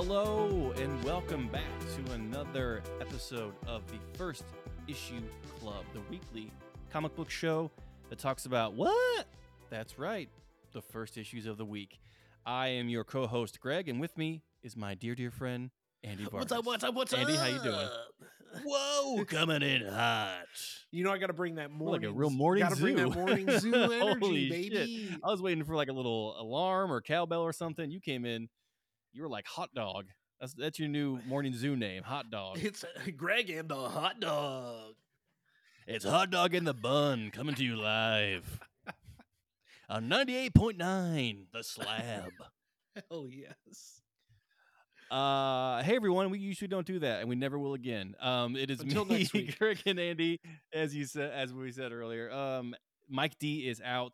Hello, and welcome back to another episode of the First Issue Club, the weekly comic book show that talks about what? That's right, the first issues of the week. I am your co host, Greg, and with me is my dear, dear friend, Andy Vargas. What's up? What's up? What's Andy, up? how you doing? Whoa, coming in hot. You know I got to bring that morning. Like a real morning Gotta bring that morning zoo energy, Holy baby. I was waiting for like a little alarm or cowbell or something. You came in, you were like hot dog. That's that's your new morning zoo name, hot dog. It's uh, Greg and the hot dog. It's hot dog in the bun coming to you live on ninety eight point nine, the slab. Hell yes. Uh, hey everyone, we usually don't do that, and we never will again. Um, it is Until me. Greg and Andy, as you said, as we said earlier. Um, Mike D is out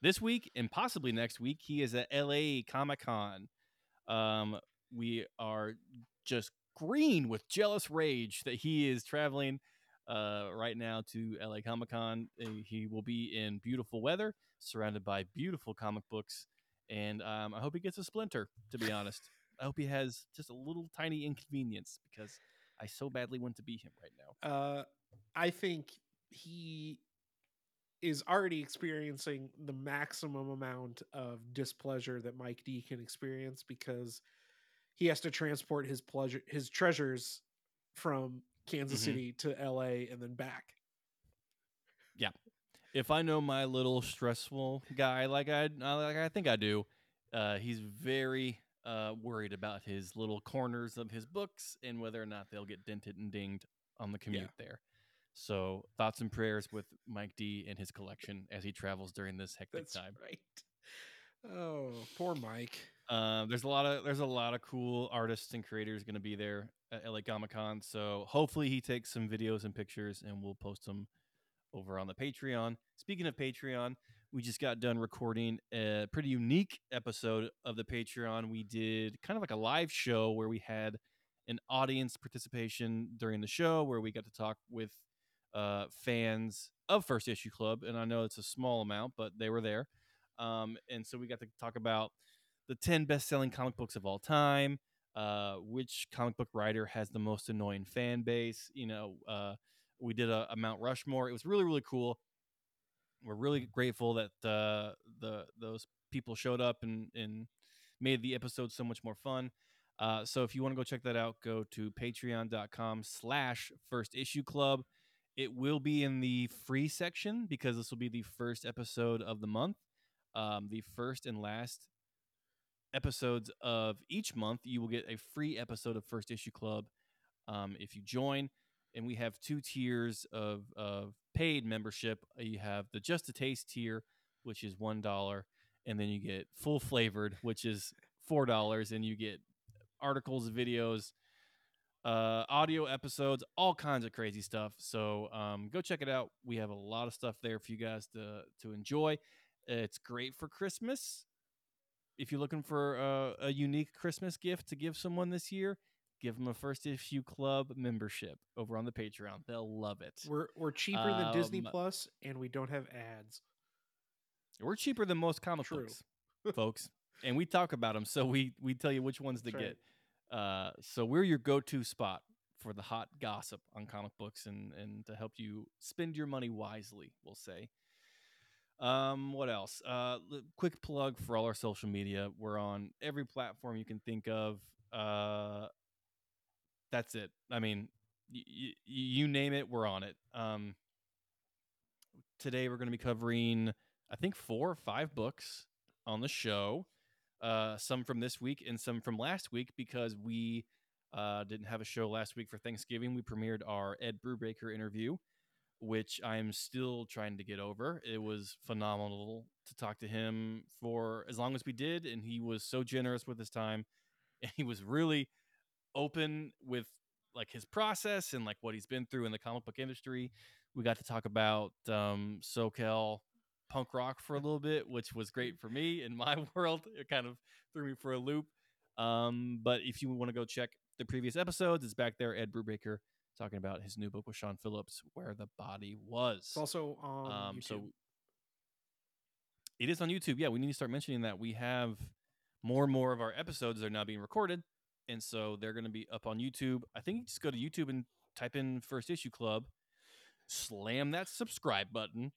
this week and possibly next week. He is at LA Comic Con. Um, we are just green with jealous rage that he is traveling uh right now to LA Comic Con. He will be in beautiful weather, surrounded by beautiful comic books, and um, I hope he gets a splinter. To be honest. I hope he has just a little tiny inconvenience because I so badly want to be him right now. Uh, I think he is already experiencing the maximum amount of displeasure that Mike D can experience because he has to transport his pleasure, his treasures from Kansas Mhm. City to LA and then back. Yeah. If I know my little stressful guy like I uh, like I think I do, uh, he's very uh, worried about his little corners of his books and whether or not they'll get dented and dinged on the commute there. So thoughts and prayers with Mike D and his collection as he travels during this hectic That's time. right. Oh, poor Mike. Um, there's a lot of there's a lot of cool artists and creators going to be there at LA Comic Con. So hopefully he takes some videos and pictures, and we'll post them over on the Patreon. Speaking of Patreon, we just got done recording a pretty unique episode of the Patreon. We did kind of like a live show where we had an audience participation during the show, where we got to talk with uh, fans of First Issue Club, and I know it's a small amount, but they were there. Um, and so we got to talk about the 10 best selling comic books of all time, uh, which comic book writer has the most annoying fan base. You know, uh, we did a, a Mount Rushmore. It was really, really cool. We're really grateful that uh, the those people showed up and, and made the episode so much more fun. Uh, so if you want to go check that out, go to patreon.com slash first issue club. It will be in the free section because this will be the first episode of the month. Um, the first and last episodes of each month, you will get a free episode of First Issue Club um, if you join. And we have two tiers of, of paid membership. Uh, You have the Just a Taste tier, which is one dollar, and then you get full flavored, which is four dollars, and you get articles, videos, uh, audio episodes, all kinds of crazy stuff. So um, go check it out. We have a lot of stuff there for you guys to to enjoy. It's great for Christmas. If you're looking for a, a unique Christmas gift to give someone this year, give them a first issue club membership over on the Patreon. They'll love it. We're we're cheaper than Disney Um, Plus, and we don't have ads. We're cheaper than most comic True. books, folks, and we talk about them. So we we tell you which ones to That's right. get. Uh, so we're your go-to spot for the hot gossip on comic books and and to help you spend your money wisely. We'll say. Um, what else? Uh, quick plug for all our social media. We're on every platform you can think of. Uh, that's it. I mean, y- y- you name it, we're on it. Um, today we're going to be covering, I think, four or five books on the show. Uh, some from this week and some from last week because we uh, didn't have a show last week for Thanksgiving. We premiered our Ed Brubaker interview, which I'm still trying to get over. It was phenomenal to talk to him for as long as we did, and he was so generous with his time, and he was really open with like his process and like what he's been through in the comic book industry. We got to talk about um, SoCal punk rock for a little bit, which was great for me in my world. It kind of threw me for a loop. Um, but if you want to go check the previous episodes, it's back there. Ed Brubaker talking about his new book with Sean Phillips, Where the Body Was. It's also on Um, YouTube. so it is on YouTube. Yeah, we need to start mentioning that we have more and more of our episodes are now being recorded. and so they're going to be up on YouTube. I think you just go to YouTube and type in First Issue Club, slam that subscribe button,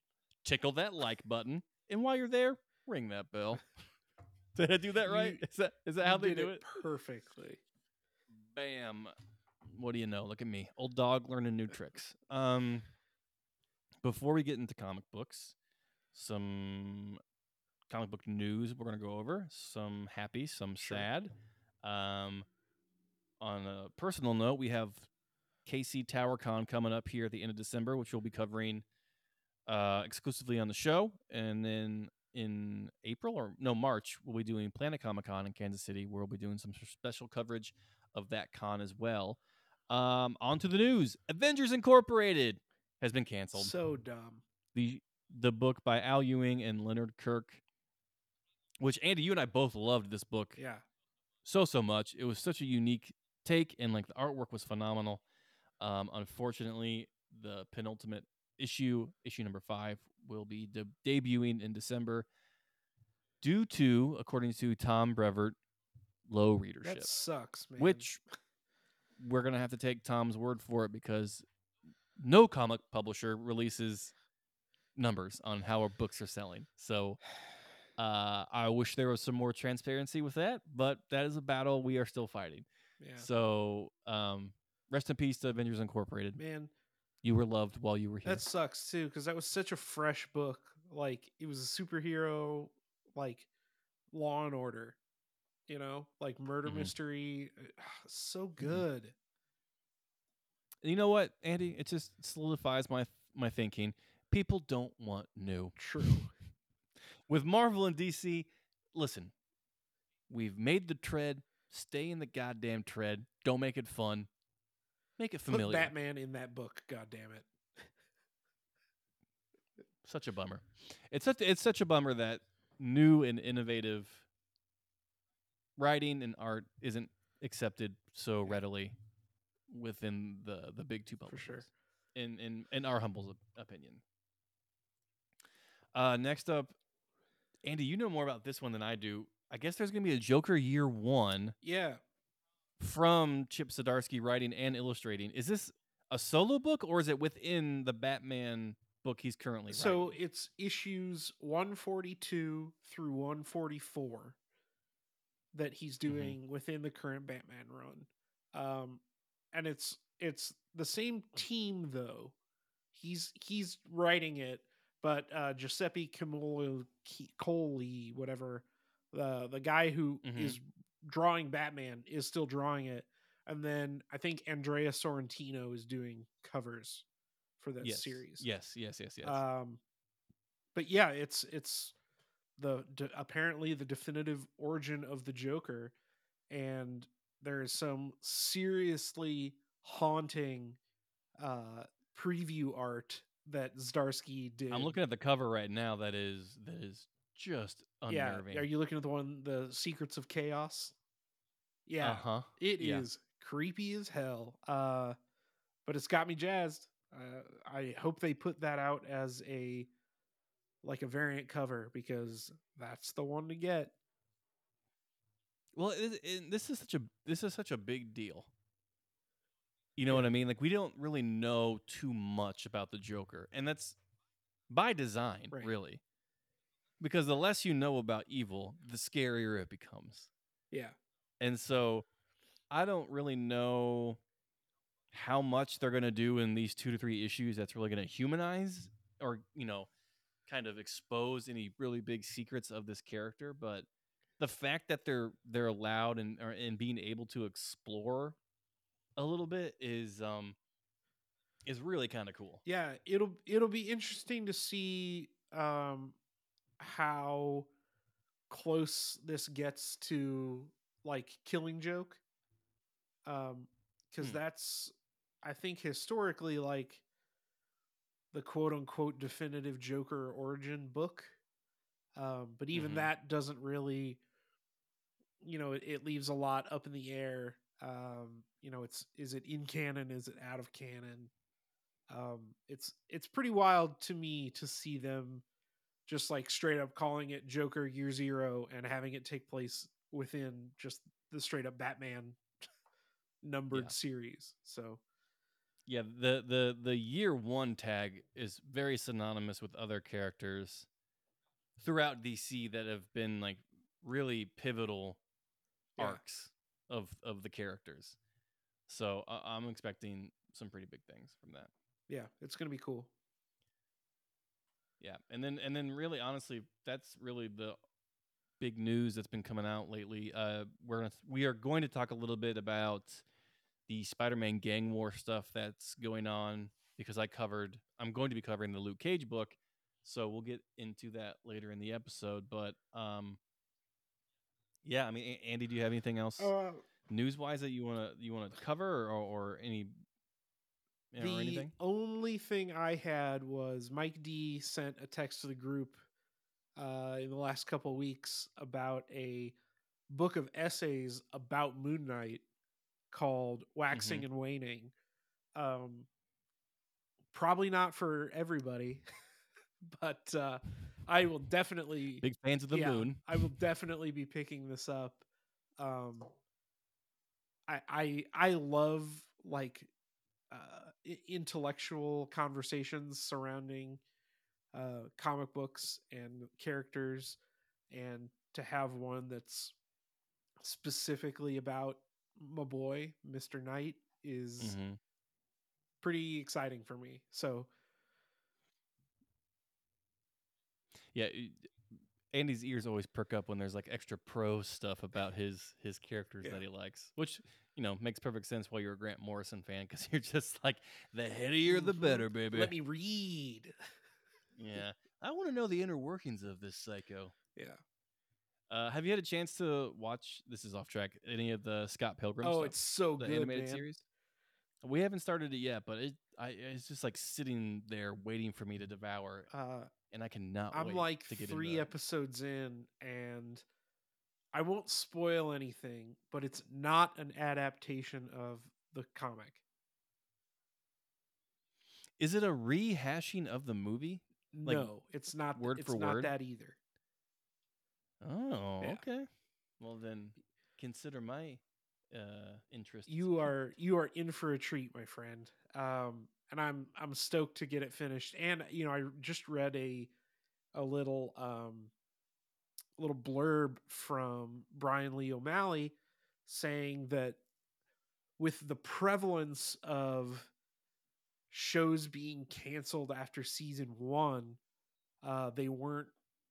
tickle that like button, and while you're there, ring that bell. Did I do that right? You- Is that is that how they do it? perfectly. Bam. What do you know? Look at me. Old dog learning new tricks. Um before we get into comic books, some comic book news we're going to go over, some happy, some Sure. sad. Um on a personal note, we have KC TowerCon coming up here at the end of December, which we'll be covering uh, exclusively on the show. And then in April or no March, we'll be doing Planet Comic Con in Kansas City, where we'll be doing some special coverage of that con as well. Um, on to the news: Avengers Incorporated has been canceled. So dumb. the The book by Al Ewing and Leonard Kirk, which Andy, you and I both loved this book Yeah. so so much. It was such a unique take, and like the artwork was phenomenal. Um, unfortunately, the penultimate issue, issue number five, will be de- debuting in December, due to, according to Tom Brevoort, low readership. That sucks, man. Which we're gonna have to take Tom's word for it because no comic publisher releases numbers on how our books are selling. So uh, I wish there was some more transparency with that, but that is a battle we are still fighting. yeah. So um, rest in peace to Avengers Incorporated. man, You were loved while you were here. that sucks too because that was such a fresh book. Like it was a superhero, like Law and Order, you know, like murder Mhm. mystery. uh, So Mm-hmm. good. you know what, Andy? It just solidifies my my thinking. People don't want new. True. with Marvel and DC, listen, we've made the tread. Stay in the goddamn tread. Don't make it fun. Make it familiar. Put. Batman in that book. God damn it. Such a bummer. It's such it's such a bummer that new and innovative writing and art isn't accepted so readily within the the big two For sure. In in in our humble opinion. Uh, next up, Andy, you know more about this one than I do. I guess there's going to be a Joker Year One Yeah. From Chip Zdarsky writing and illustrating. Is this a solo book or is it within the Batman book he's currently So writing? it's issues 142 through 144 that he's Mm-hmm. doing within the current Batman run. Um and it's it's the same team though. He's he's writing it, but uh Giuseppe Camillo Coley, whatever, the the guy who is Mhm. Drawing Batman is still drawing it. And then I think Andrea Sorrentino is doing covers for that yes. series. Yes, yes, yes, yes. Um, but yeah, it's it's the de- apparently the definitive origin of the Joker, and there is some seriously haunting uh preview art that Zdarsky did. I'm looking at the cover right now. That is that is just unnerving. Yeah, are you looking at the one, the Secrets of Chaos? Yeah, Uh huh. It is Yeah. creepy as hell. Uh, but it's got me jazzed. Uh, I hope they put that out as a like a variant cover because that's the one to get. Well, it, it, this is such a this is such a big deal. You know what I mean? Like we don't really know too much about the Joker, and that's by design, Right. really. Because the less you know about evil, the scarier it becomes. Yeah, And so I don't really know how much they're going to do in these 2 to 3 issues that's really going to humanize or, you know, kind of expose any really big secrets of this character, but the fact that they're they're allowed and or, and being able to explore a little bit is um is really kind of cool. yeah. It'll it'll be interesting to see um how close this gets to like Killing Joke. Um, because Hmm. that's I think historically like the quote unquote definitive Joker origin book. Um, but even Mhm. that doesn't really, you know, it, it leaves a lot up in the air. Um, you know, it's is it in canon? Is it out of canon? Um, it's it's pretty wild to me to see them just like straight up calling it Joker Year Zero and having it take place within just the straight up Batman numbered Yeah. series. So Yeah, the the the year one tag is very synonymous with other characters throughout DC that have been like really pivotal Yeah. arcs of of the characters. So uh, I'm expecting some pretty big things from that. yeah, it's gonna be cool. Yeah, and then and then really honestly, that's really the big news that's been coming out lately. Uh, we're gonna, we are going to talk a little bit about the Spider-Man gang war stuff that's going on because I covered. I'm going to be covering the Luke Cage book, so we'll get into that later in the episode. But um, yeah, I mean, Andy, do you have anything else Uh, news-wise that you wanna you wanna cover or or any or the anything? only thing I had was Mike D sent a text to the group uh, in the last couple weeks about a book of essays about Moon Knight called Waxing Mm-hmm. and Waning. Um, probably not for everybody, but uh, I will definitely Big fans of the yeah, moon. I will definitely be picking this up. Um, I I I love like uh, intellectual conversations surrounding uh, comic books and characters, and to have one that's specifically about my boy Mister Knight is hmm pretty exciting for me. So Yeah, Andy's ears always perk up when there's like extra pro stuff about his his characters Yeah. that he likes, which you know makes perfect sense while you're a Grant Morrison fan because you're just like the headier the Mhm. better, baby. let me read. yeah, I want to know the inner workings of this psycho. Yeah. Uh, have you had a chance to watch? This is off track. Any of the Scott Pilgrim? Oh, stuff? it's so the good, animated man. series. We haven't started it yet, but it I it's just like sitting there waiting for me to devour, Uh, and I cannot. I'm like to get three episodes in, and I won't spoil anything, but it's not an adaptation of the comic. Is it a rehashing of the movie? Like, no, it's not. word it's for not word? that either. Oh, Yeah. okay. Well then, consider my uh interest. You are you are in for a treat, my friend. Um, and I'm I'm stoked to get it finished. And you know, I just read a a little um little blurb from Brian Lee O'Malley saying that with the prevalence of shows being canceled after season one, uh, they weren't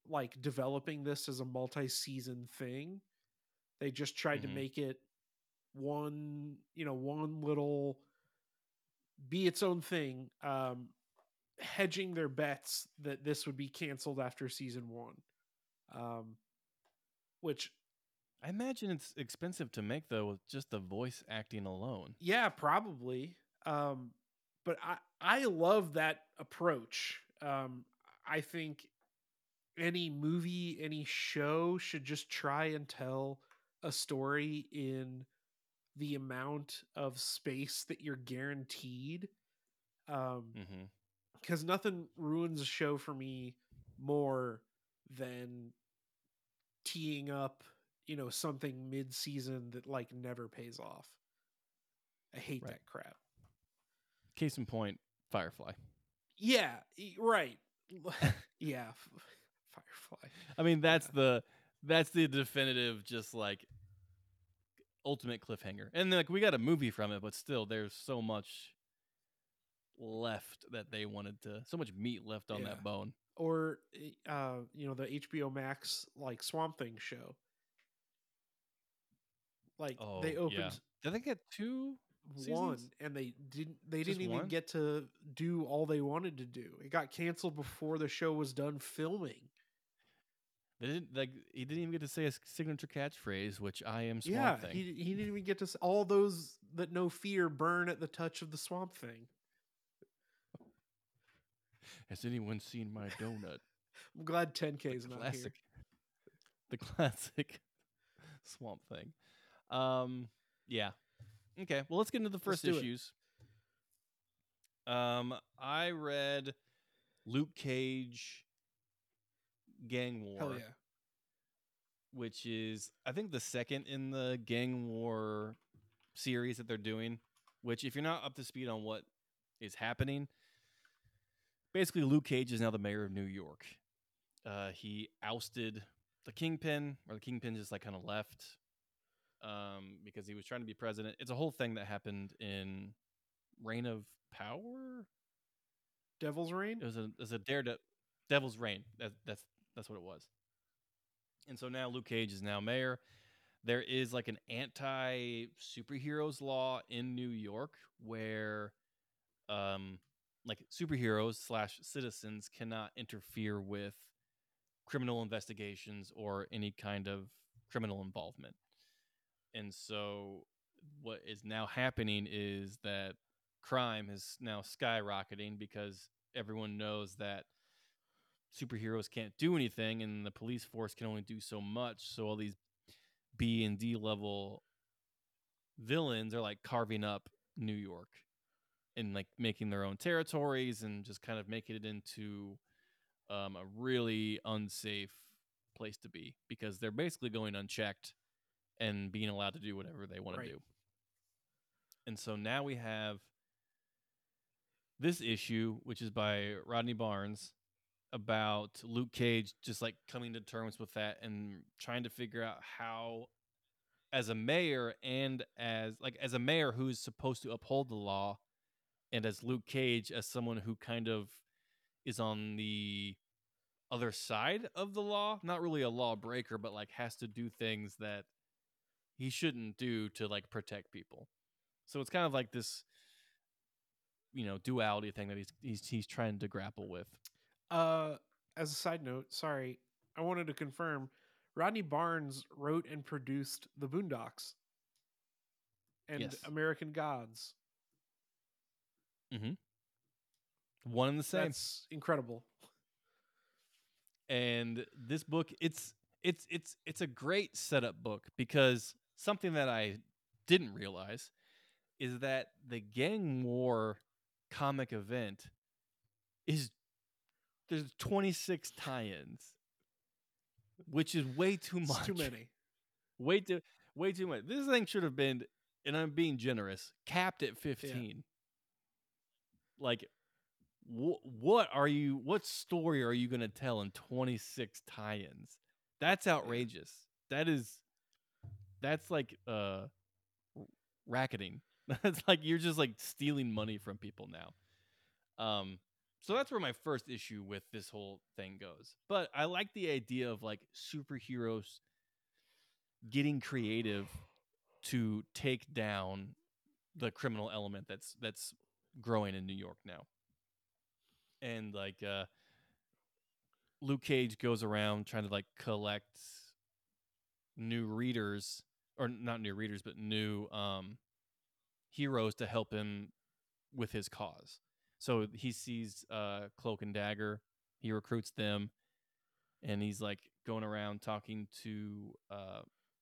like developing this as a multi-season thing. They just tried Mhm. to make it one, you know, one little be its own thing, um, hedging their bets that this would be canceled after season one. Um, which I imagine it's expensive to make though with just the voice acting alone. Yeah, probably. Um, but I I love that approach. Um, I think any movie, any show should just try and tell a story in the amount of space that you're guaranteed. Um, Mm-hmm. because nothing ruins a show for me more than teeing up, you know, something mid-season that like never pays off. I hate Right. that crap. Case in point, Firefly. Yeah, right. yeah, Firefly. I mean, that's Yeah. the that's the definitive, just like ultimate cliffhanger. And like we got a movie from it, but still, there's so much left that they wanted to, so much meat left on Yeah. that bone. Or e- uh, you know, the HBO Max like Swamp Thing show. Like Oh, they yeah. opened Did they get two? one seasons? and they didn't they Just didn't even one? get to do all they wanted to do. It got canceled before the show was done filming. They didn't like. He didn't even get to say his signature catchphrase, which I am Swamp yeah, Thing. he he didn't even get to all those that know fear burn at the touch of the swamp thing. Has anyone seen my donut? I'm glad 10K is not here. the classic Swamp Thing. Um, yeah. Okay, well, let's get into the first do it. issues. Um, I read Luke Cage Gang War, Hell yeah. which is I think the second in the Gang War series that they're doing. Which, if you're not up to speed on what is happening, basically Luke Cage is now the mayor of New York. Uh, he ousted the kingpin, or the kingpin just like kind of left um, because he was trying to be president. It's a whole thing that happened in Reign of Power. Devil's Reign. It was a it was a daredevil Devil's Reign. That, that's that's what it was. And so now Luke Cage is now mayor. There is like an anti superheroes law in New York where um like superheroes slash citizens cannot interfere with criminal investigations or any kind of criminal involvement. And so what is now happening is that crime is now skyrocketing because everyone knows that superheroes can't do anything and the police force can only do so much. So all these B and D level villains are like carving up New York and like making their own territories and just kind of making it into um, a really unsafe place to be because they're basically going unchecked and being allowed to do whatever they want Right. to do. And so now we have this issue, which is by Rodney Barnes, about Luke Cage just like coming to terms with that and trying to figure out how, as a mayor and as like as a mayor who is supposed to uphold the law, and as Luke Cage as someone who kind of is on the other side of the law, not really a lawbreaker, but like has to do things that he shouldn't do to like protect people. So it's kind of like this, you know, duality thing that he's he's he's trying to grapple with. Uh, as a side note, sorry, I wanted to confirm. Rodney Barnes wrote and produced The Boondocks and Yes. American Gods. Mm-hmm. One and the same. That's incredible. and this book it's it's it's it's a great setup book because something that I didn't realize is that the gang war comic event is there's 26 tie-ins which is way too It's much too many. way too way too much this thing should have been and i'm being generous capped at 15 like wh- what are you what story are you going to tell in 26 tie-ins? That's outrageous. That is that's like uh racketing. That's like you're just like stealing money from people now. Um so that's where my first issue with this whole thing goes. But i like the idea of like superheroes getting creative to take down the criminal element that's that's growing in New York now. And like uh Luke Cage goes around trying to like collect new readers or not new readers but new um heroes to help him with his cause. So he sees uh Cloak and Dagger, he recruits them and he's like going around talking to uh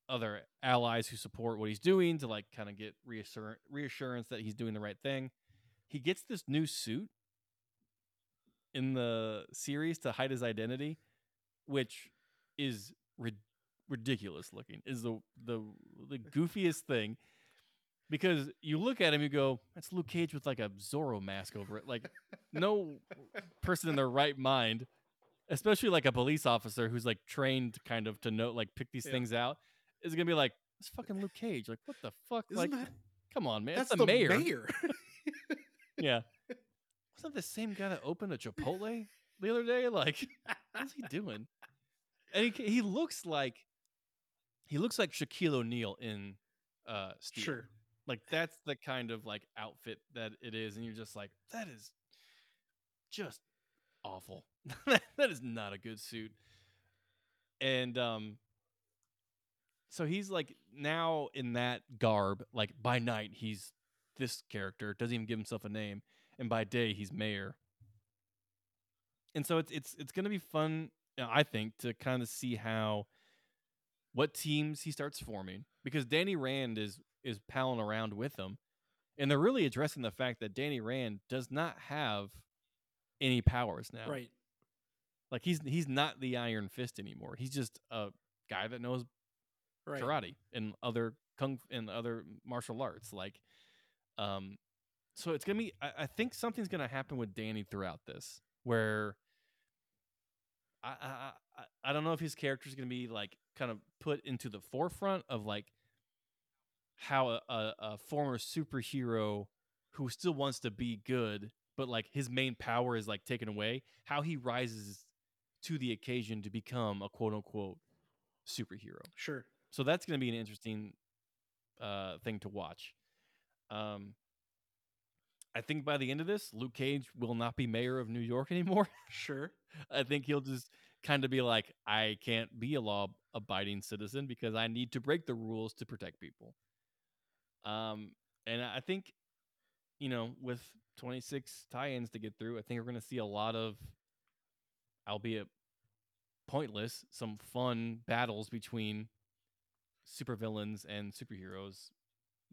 other allies who support what he's doing to like kind of get reassur- reassurance that he's doing the right thing. He gets this new suit in the series to hide his identity, which is rid- ridiculous looking. Is the the the goofiest thing because you look at him, you go, "That's Luke Cage with like a Zorro mask over it." Like no person in their right mind, especially like a police officer who's like trained kind of to know like pick these Yeah. things out, is gonna be like, "It's fucking Luke Cage." Like, what the fuck? Isn't like, that come on, man. that's it's the, mayor. mayor. Yeah. Wasn't that the same guy that opened a Chipotle the other day? Like, what's he doing? And he he looks like he looks like Shaquille O'Neal in uh Steel. sure. Like that's the kind of like outfit that it is, and you're just like, that is just awful. that is not a good suit. And um so he's like now in that garb, like by night he's this character, doesn't even give himself a name, and by day he's mayor. And so it's it's it's gonna be fun, uh, I think, to kind of see how what teams he starts forming because Danny Rand is is palling around with them, and they're really addressing the fact that Danny Rand does not have any powers now. Right. Like he's he's not the Iron Fist anymore. He's just a guy that knows Right. karate and other kung and other martial arts. Like, um, so it's gonna be. I, I think something's gonna happen with Danny throughout this, where I I I, I don't know if his character is gonna be like kind of put into the forefront of like how a, a, a former superhero who still wants to be good, but like his main power is like taken away, how he rises to the occasion to become a quote unquote superhero. Sure. So that's going to be an interesting uh, thing to watch. Um, I think by the end of this, Luke Cage will not be mayor of New York anymore. Sure. I think he'll just kind of be like, I can't be a law abiding citizen because I need to break the rules to protect people. Um, and I think, you know, with 26 tie ins to get through, I think we're going to see a lot of, albeit pointless, some fun battles between supervillains and superheroes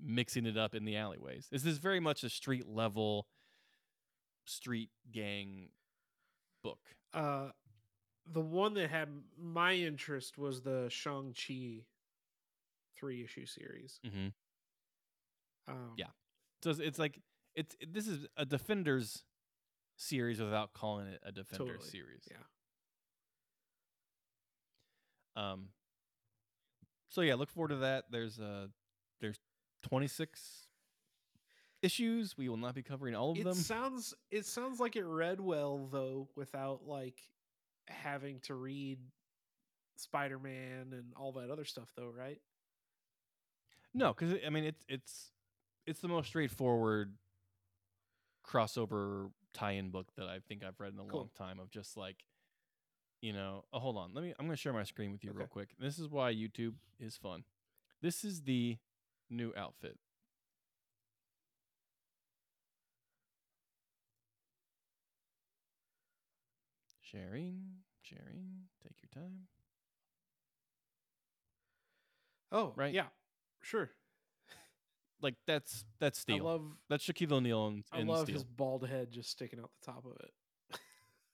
mixing it up in the alleyways. This is very much a street level street gang book. Uh the one that had my interest was the Shang-Chi three issue series. Mm-hmm. Um, Yeah. So it's, it's like it's it- this is a Defenders series without calling it a Defenders Totally. series. Yeah. Um. So yeah, look forward to that. There's there's 26 issues. We will not be covering all of It them. sounds it sounds like it read well though, without like having to read Spider-Man and all that other stuff though, right? No, because I mean it's it's it's the most straightforward crossover tie-in book that I think I've read in a Cool. long time. Of just like, you know, oh hold on, let me. I'm going to share my screen with you real quick. This is why YouTube is fun. This is the new outfit. Sharing, sharing. Take your time. Oh, Right. Yeah, sure. Like that's that's Steve. I love that's Shaquille O'Neal and, I love Steel. his bald head just sticking out the top of it.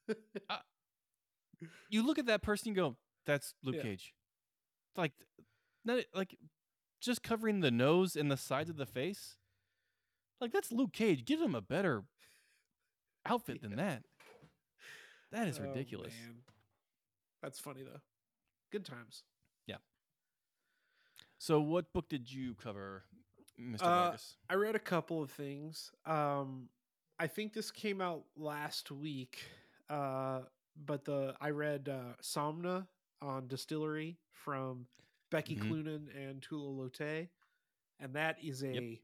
Uh, you look at that person, you go, "That's Luke Yeah. Cage." Like, not like just covering the nose and the sides of the face. Like that's Luke Cage. Give him a better outfit than that. That is Oh, ridiculous. man. That's funny though. Good times. Yeah. So, what book did you cover, Mr. Uh, Vargas? I read a couple of things. Um, I think this came out last week, uh, but the I read uh, Somna on DSTLRY from Becky Mhm. Cloonan and Tula Lotay, and that is a Yep.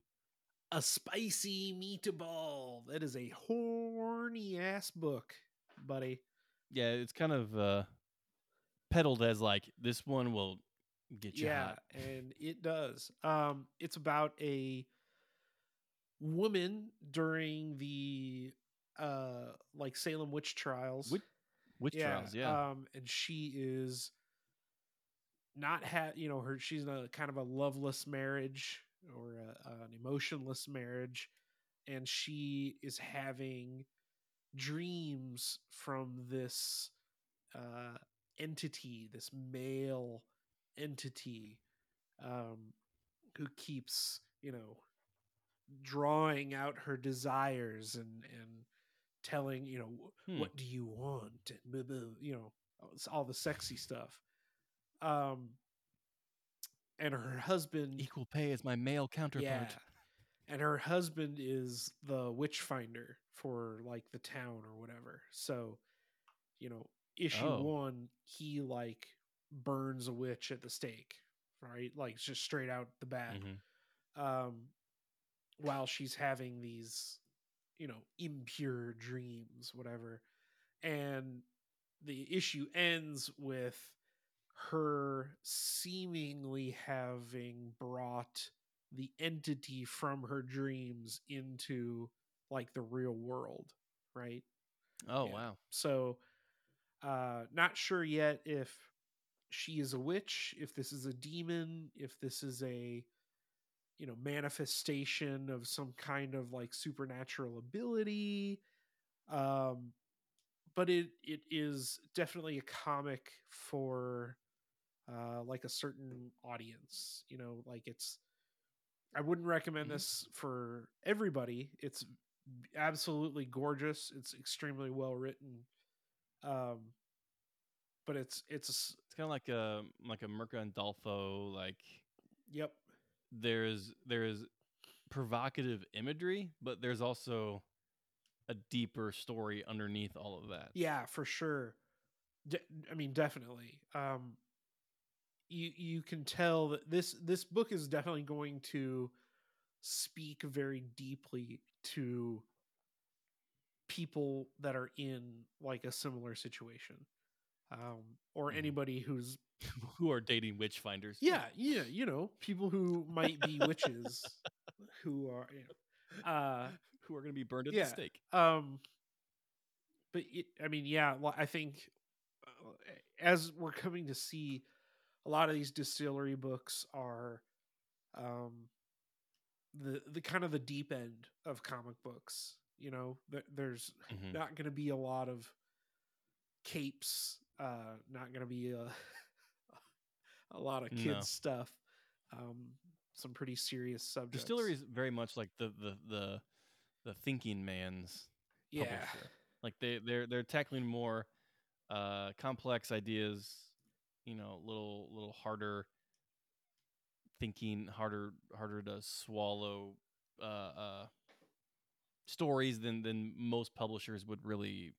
a spicy meatball. That is a horny ass book, buddy. Yeah, it's kind of uh, peddled as like this one will get you yeah, hot. and it does. Um, it's about a woman during the uh like Salem witch trials. Witch- Witch trials, yeah. Um, and she is not have you know her she's in a kind of a loveless marriage or a, an emotionless marriage, and she is having dreams from this uh entity, this male entity, um, who keeps you know drawing out her desires and and telling you know Hmm. what do you want and blah, blah, you know all the sexy stuff um and her husband Equal pay as my male counterpart. yeah and her husband is the witch finder for like the town or whatever so you know issue Oh. one he like burns a witch at the stake right like just straight out the bat Mhm. um while she's having these you know impure dreams whatever and the issue ends with her seemingly having brought the entity from her dreams into like the real world right Oh Yeah. wow. so uh not sure yet if she is a witch if this is a demon if this is a you know manifestation of some kind of like supernatural ability um but it it is definitely a comic for uh like a certain audience you know like it's I wouldn't recommend Mhm. this for everybody. It's absolutely gorgeous. It's extremely well written. Um, but it's it's a It's kind of like a like a Mercandolfo. Like yep there's there's provocative imagery, but there's also a deeper story underneath all of that. yeah for sure. De- I mean definitely. Um, you you can tell that this this book is definitely going to speak very deeply to people that are in like a similar situation um or Mhm. anybody who's Who are dating witch finders? yeah yeah you know people who might be witches who are you know, uh who are going to be burned at Yeah. the stake. um but it, i mean yeah well, i think uh, as we're coming to see a lot of these DSTLRY books are um the the kind of the deep end of comic books you know There- there's Mhm. not going to be a lot of capes uh not going to be a a lot of kids No. stuff um some pretty serious subjects DSTLRY is very much like the the the the thinking man's yeah publisher. Like they they're they're tackling more uh complex ideas, you know, little little harder thinking, harder harder to swallow uh uh stories than than most publishers would really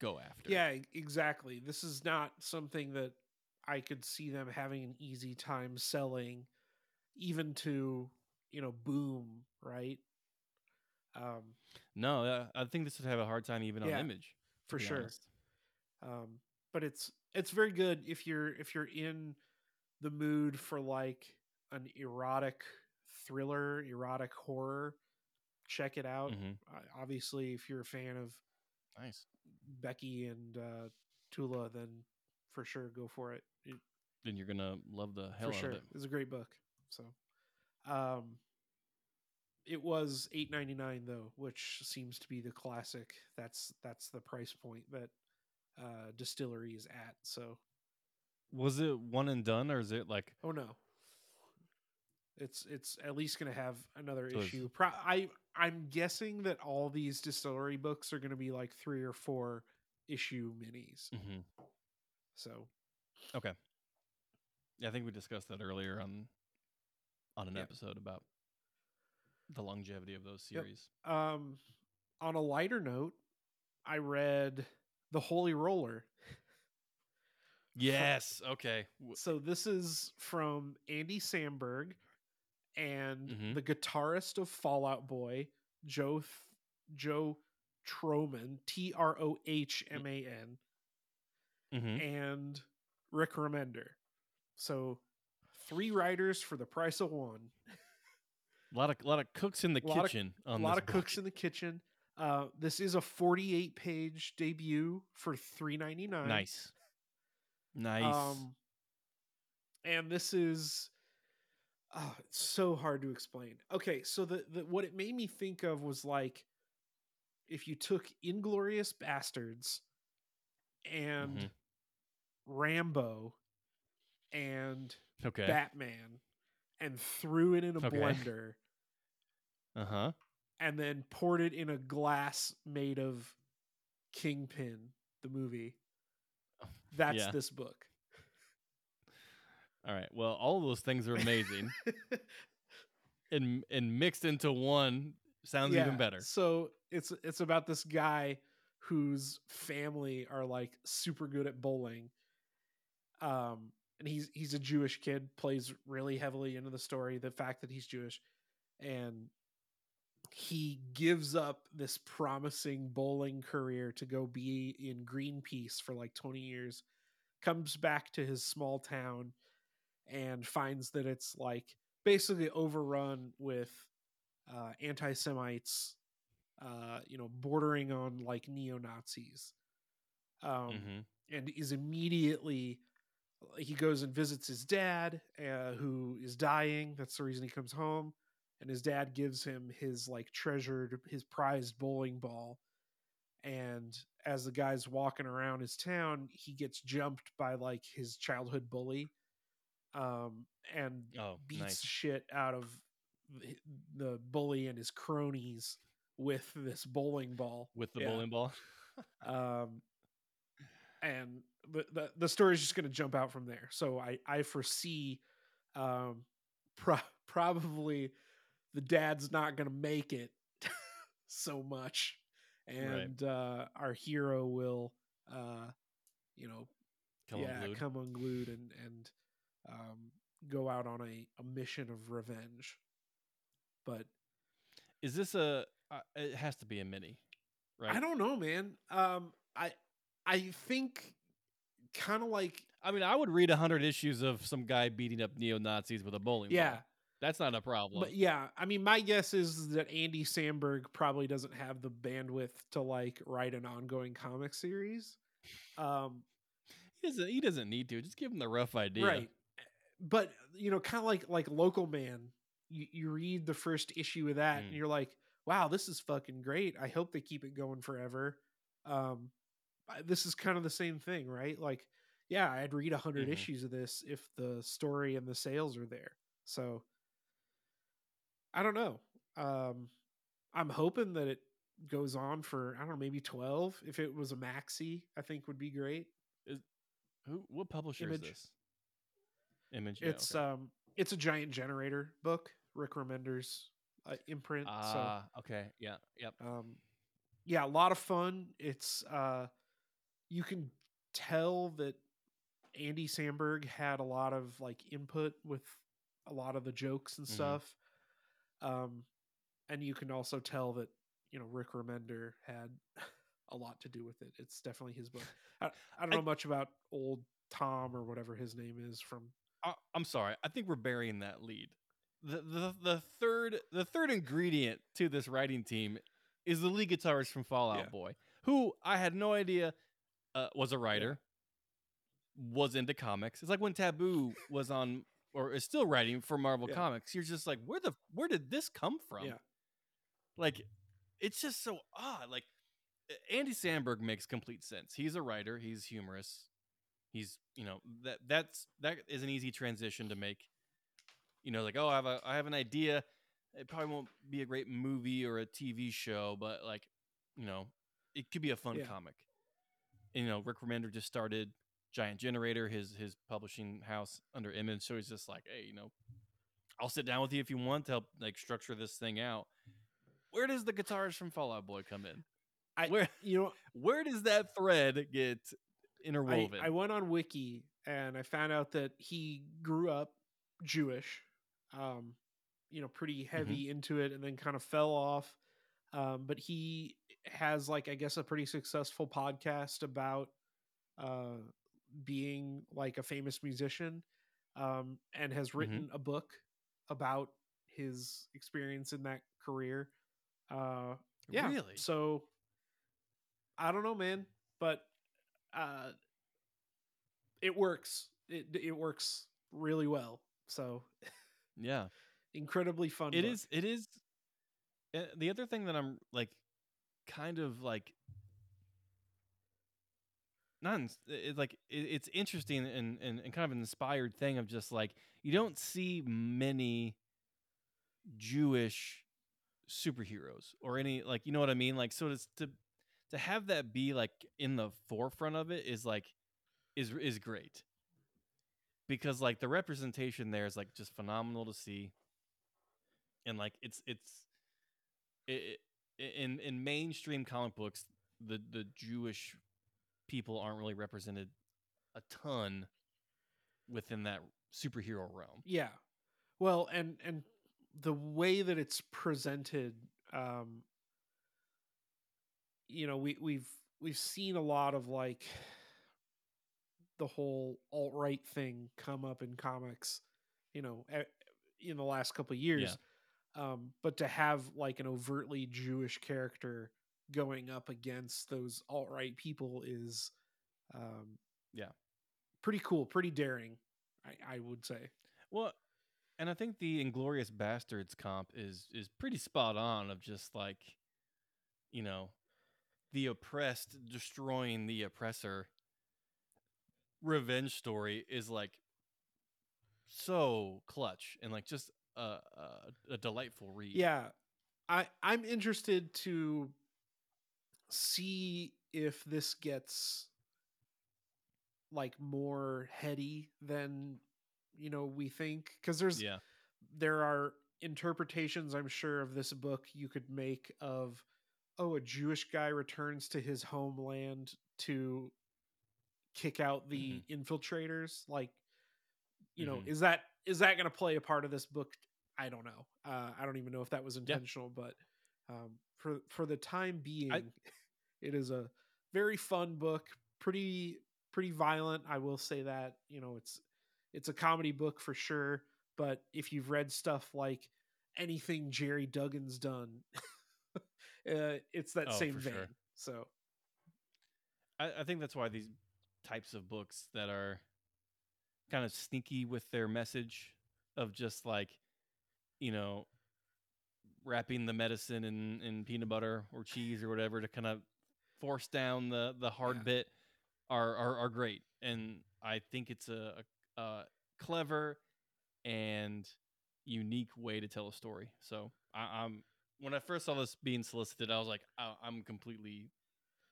go after. Yeah, exactly. This is not something that I could see them having an easy time selling, even to you know Boom, right? Um, No, uh, I think this would have a hard time even Yeah, on image. for sure. Um, but it's it's very good if you're if you're in the mood for like an erotic thriller, erotic horror. Check it out. Mhm. Uh, obviously, if you're a fan of Nice. Becky and uh, Tula, then for sure go for it. it Then you're gonna love the hell for out sure. of it. It's a great book. So, um, it was eight ninety nine though, which seems to be the classic. That's that's the price point that uh, DSTLRY is at. So, Was it one and done, or is it like oh no, it's it's at least going to have another So issue. Pro- I I'm guessing that all these distillery books are going to be like three or four issue minis. Mm-hmm. So okay? Yeah, I think we discussed that earlier on on an Yep. episode about the longevity of those Yep. series. um, on a lighter note, I read The Holy Roller. Yes. Okay. So this is from Andy Samberg and Mhm. the guitarist of Fall Out Boy, Joe Joe Trohman, T R O H M A N, mhm. and Rick Remender. So three writers for the price of one. A lot of a lot of cooks in the of- kitchen. A lot of cooks in the kitchen. Uh, this is a 48 page debut for 3.99. Nice. Nice. Um, and this is oh, it's so hard to explain. Okay, so the, the what it made me think of was like if you took Inglourious Basterds and Mhm. Rambo and okay. Batman and threw it in a Okay. blender Uh huh. And then poured it in a glass made of Kingpin, the movie. That's Yeah. this book. All right. Well, all of those things are amazing, and and mixed into one sounds Yeah, even better. So it's it's about this guy whose family are like super good at bowling. Um and he's he's a Jewish kid, plays really heavily into the story, the fact that he's Jewish and he gives up this promising bowling career to go be in Greenpeace for like 20 years. Comes back to his small town and finds that it's like basically overrun with uh, anti-Semites, uh, you know, bordering on like neo Nazis, um, Mhm. and is immediately he goes and visits his dad, uh, who is dying. That's the reason he comes home, and his dad gives him his like treasured, his prized bowling ball. And as the guy's walking around his town, he gets jumped by like his childhood bully, um, and Oh, beats nice. shit out of the bully and his cronies with this bowling ball. with the Yeah. bowling ball. Um, and the, the the story is just going to jump out from there. So I I foresee, um, pro- probably the dad's not going to make it so much, and uh, our hero will, uh, you know, Come yeah, unglued. come unglued and and um, go out on a, a mission of revenge. But Is this a? Uh, it has to be a mini, right? I don't know, man. Um, I I think kind of like I mean, I would read hundred issues of some guy beating up neo Nazis with a bowling ball. yeah, ball. That's not a problem. but yeah. I mean, my guess is that Andy Samberg probably doesn't have the bandwidth to like write an ongoing comic series. Um, he doesn't. He doesn't need to. Just give him the rough idea. right. But you know, kind of like like Local Man. You you read the first issue of that, and Mm. you're like, wow, this is fucking great. I hope they keep it going forever. Um, this is kind of the same thing, right? Like, yeah, I'd read a 100 Mhm. issues of this if the story and the sales are there. So, I don't know. Um, I'm hoping that it goes on for I don't know, maybe 12. If it was a maxi, I think would be great. Who? What publisher Image. is this? Image. yeah, it's okay. um, it's a giant generator book, Rick Remender's uh, imprint. so Ah, okay. Yeah. Yep. um yeah a lot of fun it's uh you can tell that andy samberg had a lot of like input with a lot of the jokes and Mhm. stuff um and you can also tell that you know rick remender had a lot to do with it it's definitely his book i, I don't I- know much about old tom or whatever his name is from I, I'm sorry. I think we're burying that lead. The, the the third the third ingredient to this writing team is the lead guitarist from Fall Out Yeah. Boy, who I had no idea uh, was a writer, was into comics. It's like when Taboo was on or is still writing for Marvel Yeah. Comics. You're just like, where the where did this come from? Yeah. Like, it's just so odd. Like, Andy Samberg makes complete sense. He's a writer. He's humorous. He's you know that that's that is an easy transition to make. You know, like oh, I have a I have an idea. It probably won't be a great movie or a TV show, but like, you know, it could be a fun Yeah. comic. And, you know, Rick Remender just started Giant Generator, his his publishing house under Image. So he's just like, hey, you know, I'll sit down with you if you want to help like structure this thing out. Where does the guitarist from Fall Out Boy come in? I, Where you know where does that thread get interwoven? I went on wiki and i found out that he grew up jewish um you know pretty heavy into it and then kind of fell off um but he has like i guess a pretty successful podcast about uh being like a famous musician um and has written a book about his experience in that career uh yeah Really? so i don't know man but uh it works it it works really well so yeah. incredibly fun It book. is. It is. uh, The other thing that I'm like, kind of like, not it's like it, it's interesting and, and and kind of an inspired thing of just like you don't see many Jewish superheroes or any like you know what I mean? Like so to to to have that be like in the forefront of it is like is is great. Because like the representation there is like just phenomenal to see. And like it's it's it, it, in in mainstream comic books the the Jewish people aren't really represented a ton within that superhero realm. yeah. Well and and the way that it's presented um you know we we've we've seen a lot of like the whole alt right thing come up in comics you know in the last couple of years. Um but to have like an overtly jewish character going up against those alt right people is um Yeah. pretty cool pretty daring i i would say Well, and I think the Inglourious Basterds comp is is pretty spot on of just like you know the oppressed destroying the oppressor revenge story is like so clutch and like just a, a, a delightful read. Yeah. I I'm interested to see if this gets like more heady than you know we think because there's yeah, there are interpretations i'm sure of this book you could make of oh a jewish guy returns to his homeland to kick out the infiltrators like you know Mhm. is that is that going to play a part of this book? I don't know. Uh, i don't even know if that was intentional but um, for for the time being it is a very fun book pretty pretty violent i will say that you know it's it's a comedy book for sure but if you've read stuff like anything gerry duggan's done uh, it's that Oh, same vein sure. so I, I think that's why these types of books that are kind of sneaky with their message of just like, you know, wrapping the medicine in, in peanut butter or cheese or whatever to kind of force down the, the hard Yeah. bit are, are, are great. And I think it's a, a, a clever and unique way to tell a story. So I, I'm when I first saw this being solicited, I was like, oh, I'm completely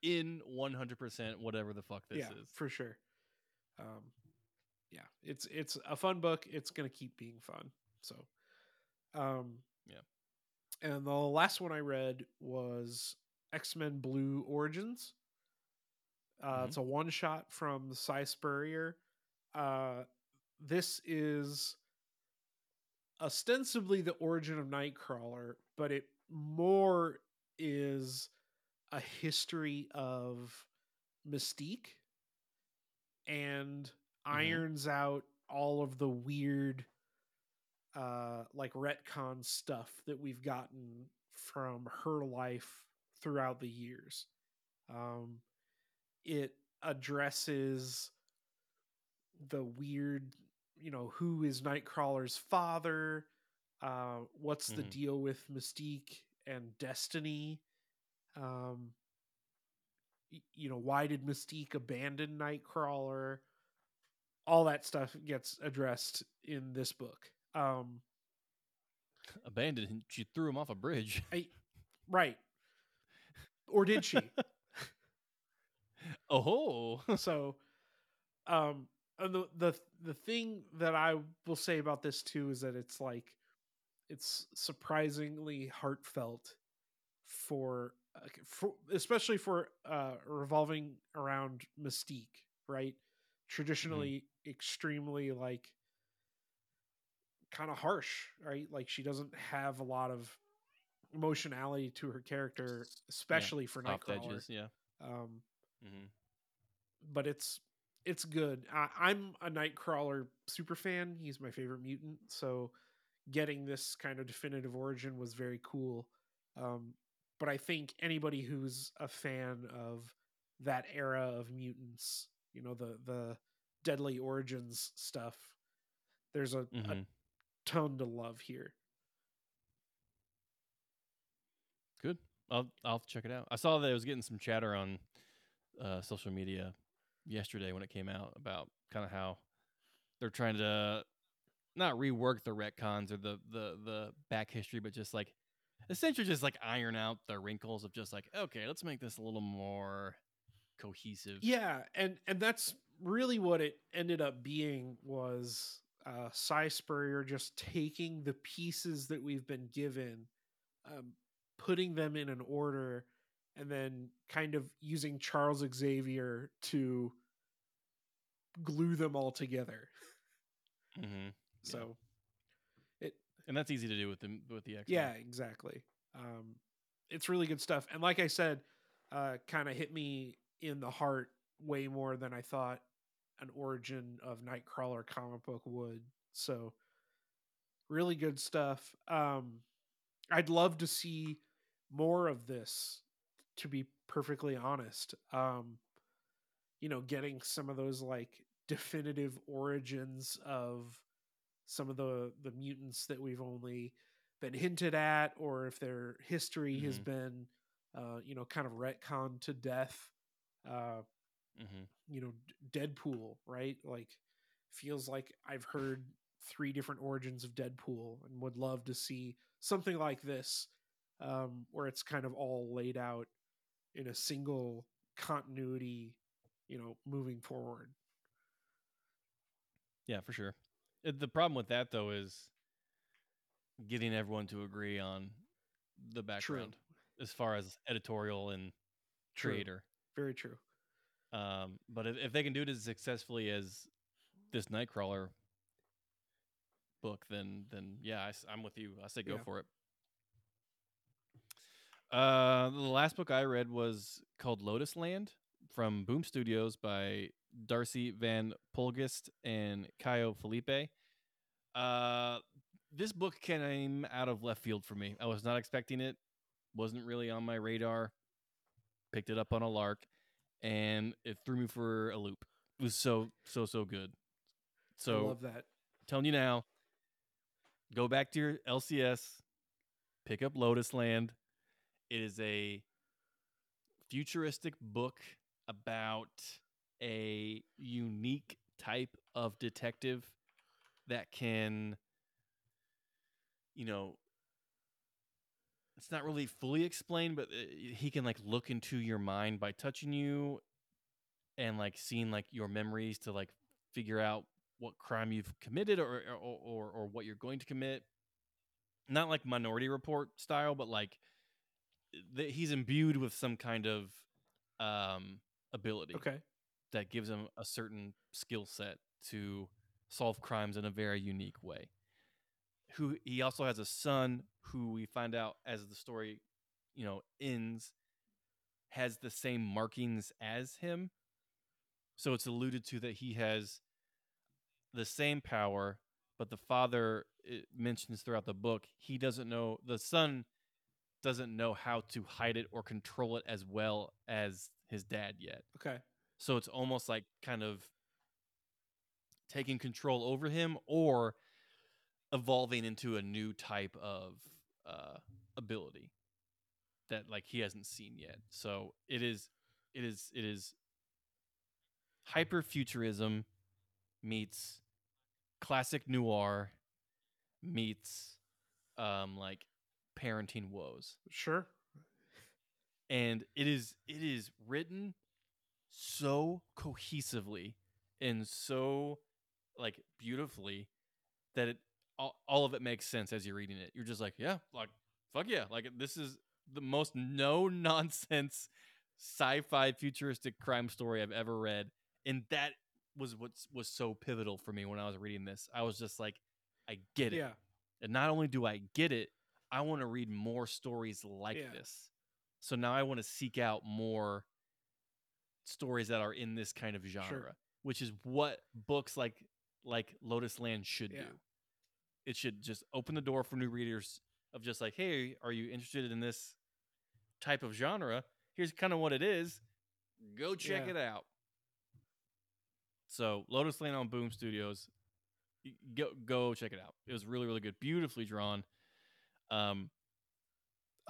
in 100% whatever the fuck this yeah is. for sure um yeah it's it's a fun book it's gonna keep being fun so um Yeah. and the last one i read was x-men blue origins. Uh Mhm. it's a one shot from si spurrier. Uh this is ostensibly the origin of nightcrawler but it more is a history of mystique and irons out all of the weird uh like retcon stuff that we've gotten from her life throughout the years um it addresses the weird you know who is nightcrawler's father uh what's the Mhm. deal with mystique and destiny um y- you know why did mystique abandon nightcrawler all that stuff gets addressed in this book um Abandoned. him. She threw him off a bridge. right or did she? Oh, so um and the the the thing that i will say about this too is that it's like it's surprisingly heartfelt for, uh, for especially for uh revolving around mystique right? Traditionally extremely like kind of harsh right? Like she doesn't have a lot of emotionality to her character especially for soft nightcrawler edges. Yeah. um hmm but it's it's good. I, I'm a Nightcrawler super fan. He's my favorite mutant, so getting this kind of definitive origin was very cool. Um, but I think anybody who's a fan of that era of mutants, you know, the the Deadly Origins stuff, there's a, a hmm ton to love here. Good. I'll I'll check it out. I saw that it was getting some chatter on uh, social media yesterday when it came out about kind of how they're trying to not rework the retcons or the the the back history, but just like essentially just like iron out the wrinkles of just like okay, let's make this a little more cohesive. Yeah, and and that's really what it ended up being was uh Si Spurrier just taking the pieces that we've been given, um, putting them in an order, and then kind of using Charles Xavier to glue them all together. hmm So it and that's easy to do with the with the X. yeah, exactly. Um, it's really good stuff, and like I said, uh, kind of hit me in the heart way more than I thought an origin of Nightcrawler comic book would. So, really good stuff. Um, I'd love to see more of this. To be perfectly honest, um, you know, getting some of those like definitive origins of some of the the mutants that we've only been hinted at or if their history has Mhm. been uh you know kind of retcon to death uh hmm you know deadpool right like feels like i've heard three different origins of Deadpool and would love to see something like this um, where it's kind of all laid out in a single continuity, you know, moving forward. Yeah, for sure. Uh, The problem with that though is getting everyone to agree on the background as far as editorial and True. creator. Very true. Um, but if, if they can do it as successfully as this Nightcrawler book, then then yeah, I, am with you. I say go Yeah. for it. Uh, the last book I read was called Lotus Land from Boom Studios by Darcy Van Poelgeest and Caio Filipe. Uh, this book came out of left field for me. I was not expecting it. Wasn't really on my radar. Picked it up on a lark, and it threw me for a loop. It was so so so good. So I love that. telling you now, go back to your LCS, pick up Lotus Land. It is a futuristic book about a unique type of detective that can, you know, it's not really fully explained, but uh, he can like look into your mind by touching you and like seeing like your memories to like figure out what crime you've committed or or, or or what you're going to commit. Not like Minority Report style, but like th- he's imbued with some kind of um, ability Okay. that gives him a certain skill set to solve crimes in a very unique way. Who he also has a son who we find out as the story, you know, ends has the same markings as him. So it's alluded to that he has the same power, but the father it mentions throughout the book he doesn't know the son doesn't know how to hide it or control it as well as his dad yet. Okay. So it's almost like kind of taking control over him or evolving into a new type of uh, ability that like he hasn't seen yet. So it is it is it is hyper futurism meets classic noir meets um like parenting woes. Sure. and it is it is written so cohesively and so like beautifully that it all, all of it makes sense as you're reading it. You're just like yeah like fuck yeah like this is the most no nonsense sci-fi futuristic crime story i've ever read. And that was what was so pivotal for me when i was reading this. I was just like i get it. Yeah. and not only do I get it, I want to read more stories like Yeah. this. So now I want to seek out more stories that are in this kind of genre, which is what books like like Lotus Land should Yeah. do. It should just open the door for new readers of just like, hey, are you interested in this type of genre? Here's kind of what it is. Go check Yeah. it out. So Lotus Land on Boom Studios go go check it out. It was really really good, beautifully drawn. Um,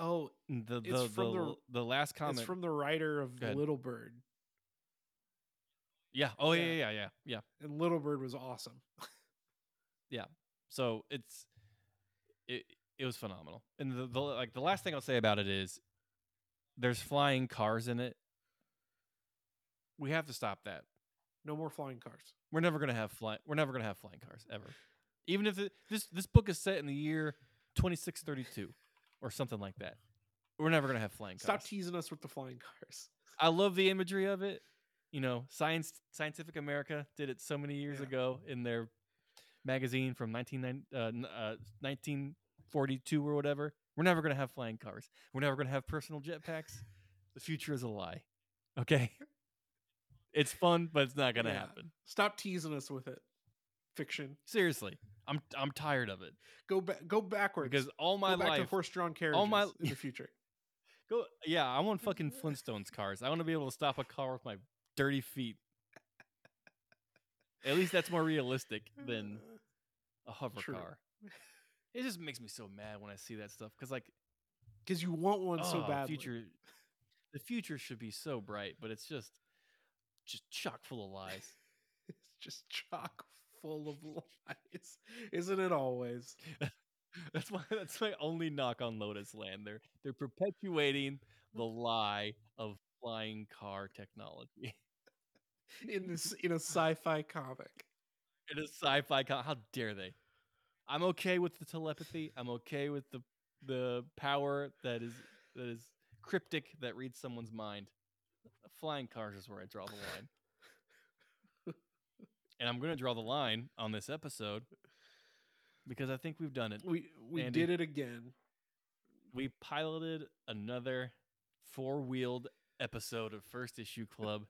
Oh, the It's the from the, the- the last comment. it's from the writer of Little Bird, yeah. Oh yeah. Yeah. yeah, yeah, yeah, yeah. and Little Bird was awesome. Yeah. So it's it it was phenomenal. And the, the like the last thing I'll say about it is there's flying cars in it. We have to stop that. No more flying cars. We're never gonna have fly. We're never gonna have flying cars ever. Even if it, this this book is set in the year 2632 or something like that, we're never gonna have flying cars. Stop teasing us with the flying cars. I love the imagery of it. You know, Science Scientific America did it so many years Yeah. ago in their magazine from 19, uh, uh, 1942 or whatever. We're never going to have flying cars. We're never going to have personal jetpacks. The future is a lie. Okay? It's fun, but it's not going to Yeah. happen. Stop teasing us with it. Fiction. Seriously. I'm I'm tired of it Go back. Go backwards. because all my life to horse-drawn carriages my- in the future. go yeah, I want fucking Flintstones cars. I want to be able to stop a car with my dirty feet. At least that's more realistic than a hover True. car. It just makes me so mad when I see that stuff because, like, because you want one so oh, badly. future, the future should be so bright, but it's just, just chock full of lies. It's just chock full of lies. Isn't it always? That's my that's my only knock on Lotus Land. They're they're perpetuating the lie of flying car technology. In this in a sci-fi comic. In a sci-fi con- how dare they? I'm okay with the telepathy. I'm okay with the the power that is that is cryptic that reads someone's mind. Flying cars is where I draw the line. And I'm going to draw the line on this episode because I think we've done it. We we Andy. did it again. We piloted another four-wheeled episode of First Issue Club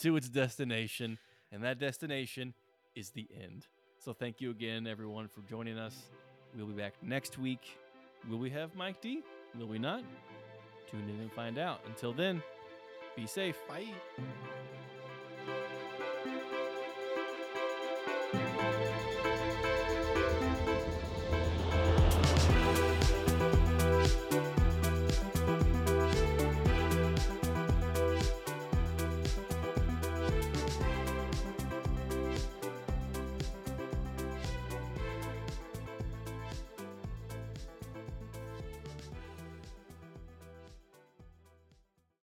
to its destination, and that destination is the end. So thank you again, everyone, for joining us. We'll be back next week. Will we have Mike D? Will we not? Tune in and find out. Until then, be safe. Bye.